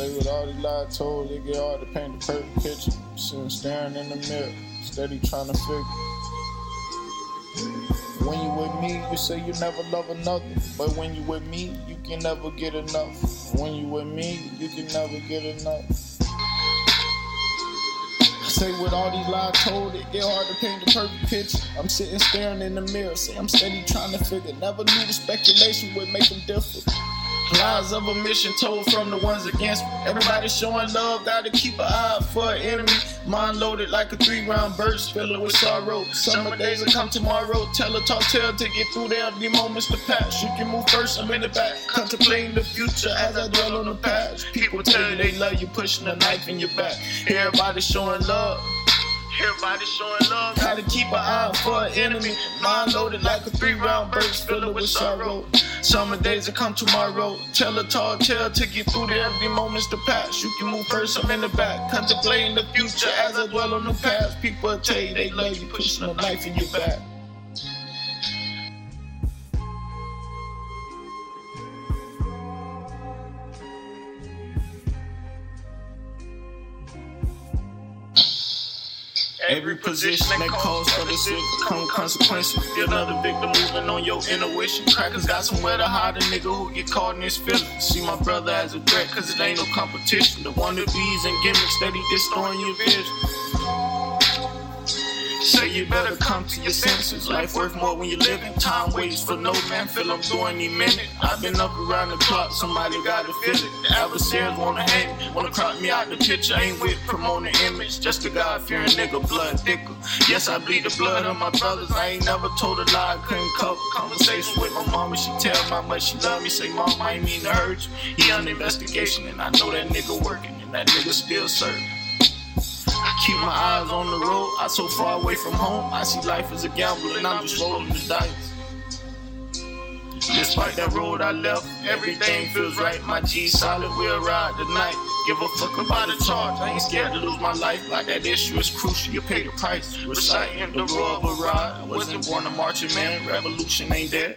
Say with all these lies told, it get hard to paint the perfect picture. Sitting staring in the mirror, steady trying to figure. When you with me, you say you never love another. But when you with me, you can never get enough. When you with me, you can never get enough. Say with all these lies told, it get hard to paint the perfect picture. I'm sitting staring in the mirror, say I'm steady trying to figure. Never knew the speculation would make them differ. Lies of a mission told from the ones against me. Everybody showing love, gotta keep an eye for an enemy. Mind loaded like a three round burst, filled with sorrow. Summer days will come tomorrow. Tell a tall tale to get through the empty moments to pass. You can move first, I'm in the back. Contemplating the future as I dwell on the past. People tell you they love you, pushing a knife in your back. Everybody showing love. Everybody showing love. Gotta keep an eye for an enemy. Mind loaded like a three round burst, filled with sorrow. Summer days will come tomorrow. Tell a tall tale to get through the empty moments to pass. You can move first, I'm in the back. Contemplating the future as I dwell on the past. People tell you they love you, pushing a knife in your back. Every position that calls for the civil come consequences. Another victim moving on your intuition. Crackers got somewhere to hide a nigga who get caught in his feelings. See my brother as a threat, cause it ain't no competition. The wannabes and gimmicks steady destroying your vision. Say you better come to your senses. Life worth more when you're living. Time waits for no man. Feel I'm doing any minute. I've been up around the clock. Somebody gotta feel it. The adversaries wanna hate me. Wanna crop me out the picture. Ain't with promoting image. Just a God fearing nigga. Blood thicker. Yes, I bleed the blood of my brothers. I ain't never told a lie. I couldn't cover conversation with my mama. She tell me how much she love me. Say, Mom, I ain't mean to hurt you. He on investigation. And I know that nigga working. And that nigga still serving. I keep my eyes on the road. I so far away from home. I see life as a gamble and I'm just rolling the dice. Despite that road I left, everything feels right. My G solid, we'll ride tonight. Give a fuck about the charge. I ain't scared to lose my life. Like that issue is crucial. You pay the price. Reciting the roar of a ride. I wasn't born a marching man. Revolution ain't dead.